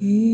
Mm.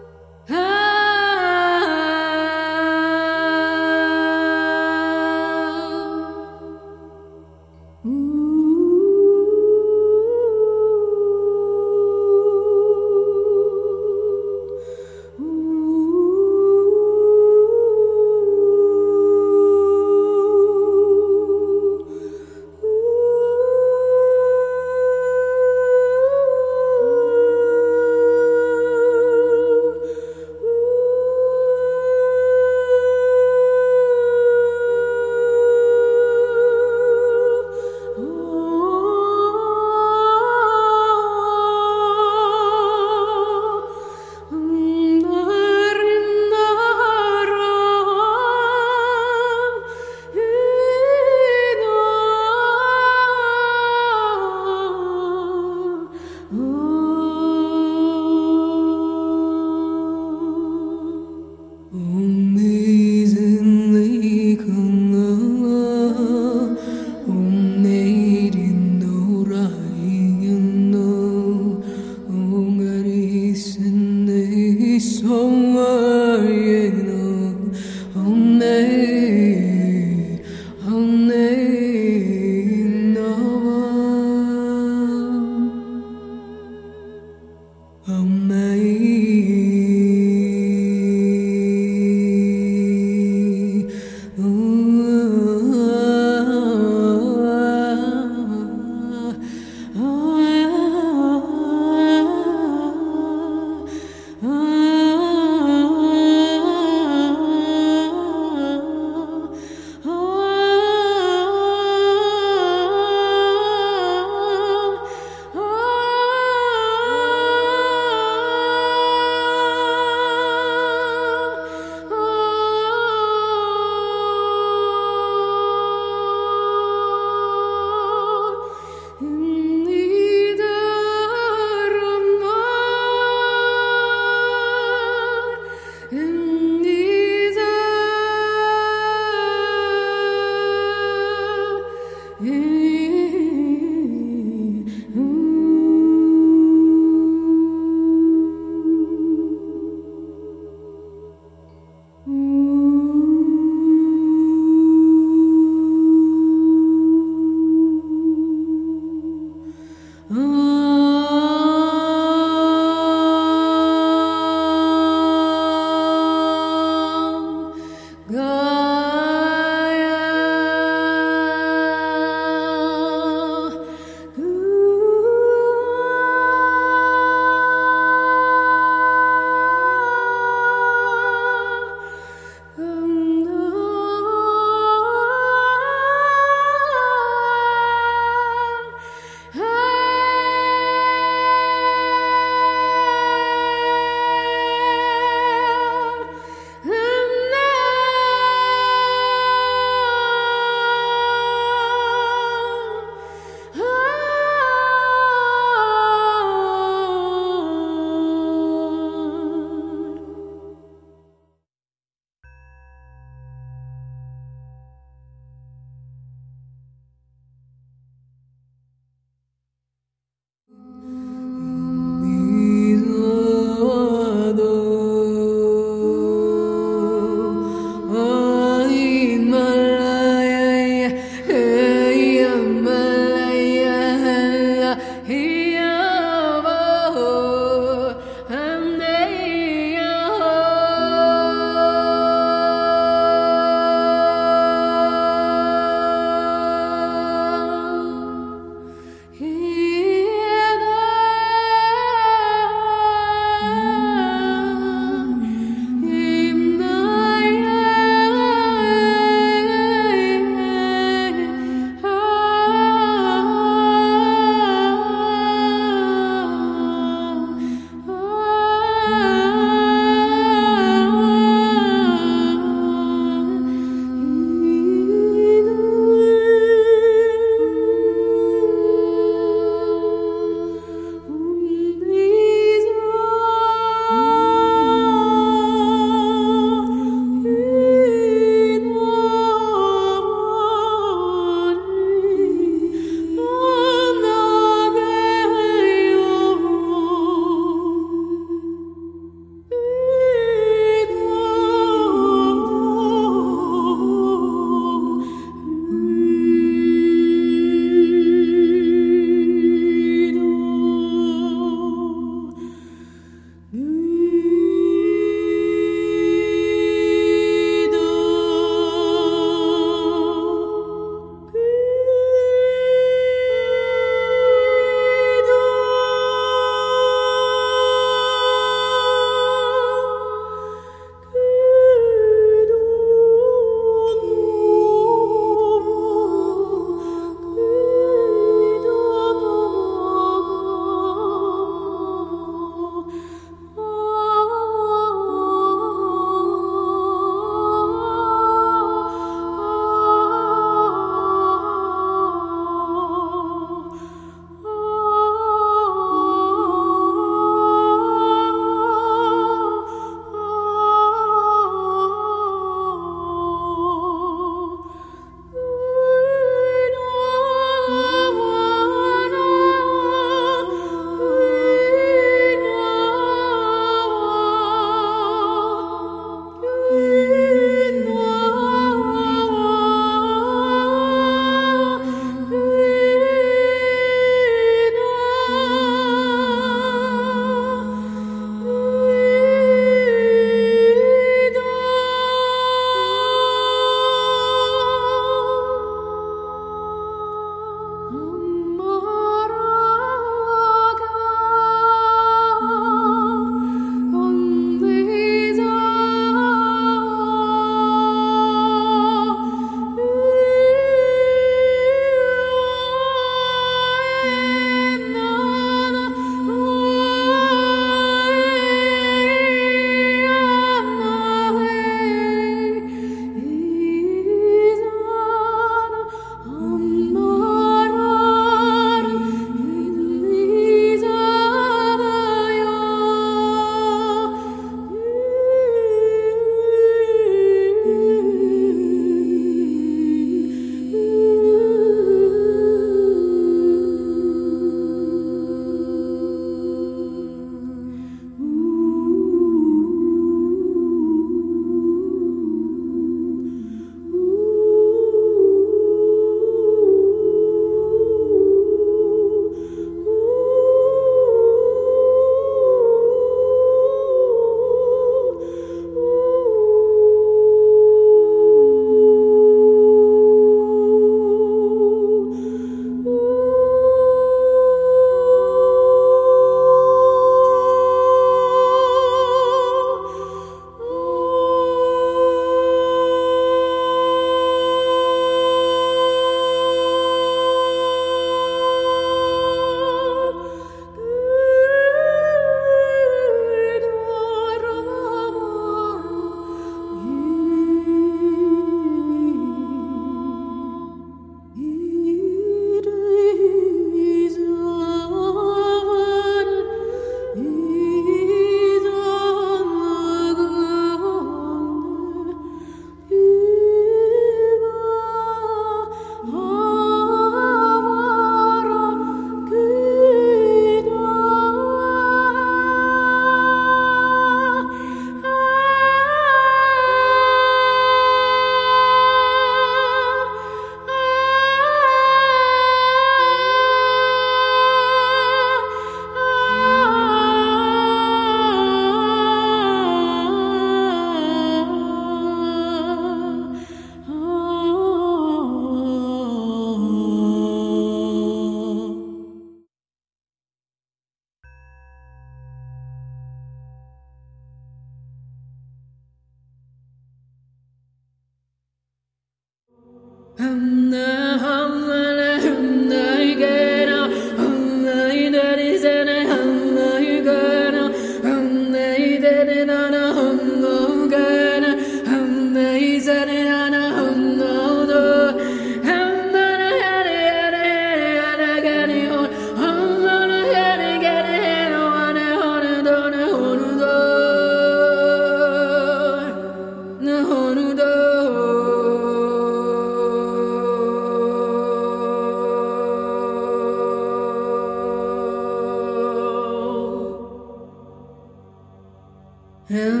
Hanei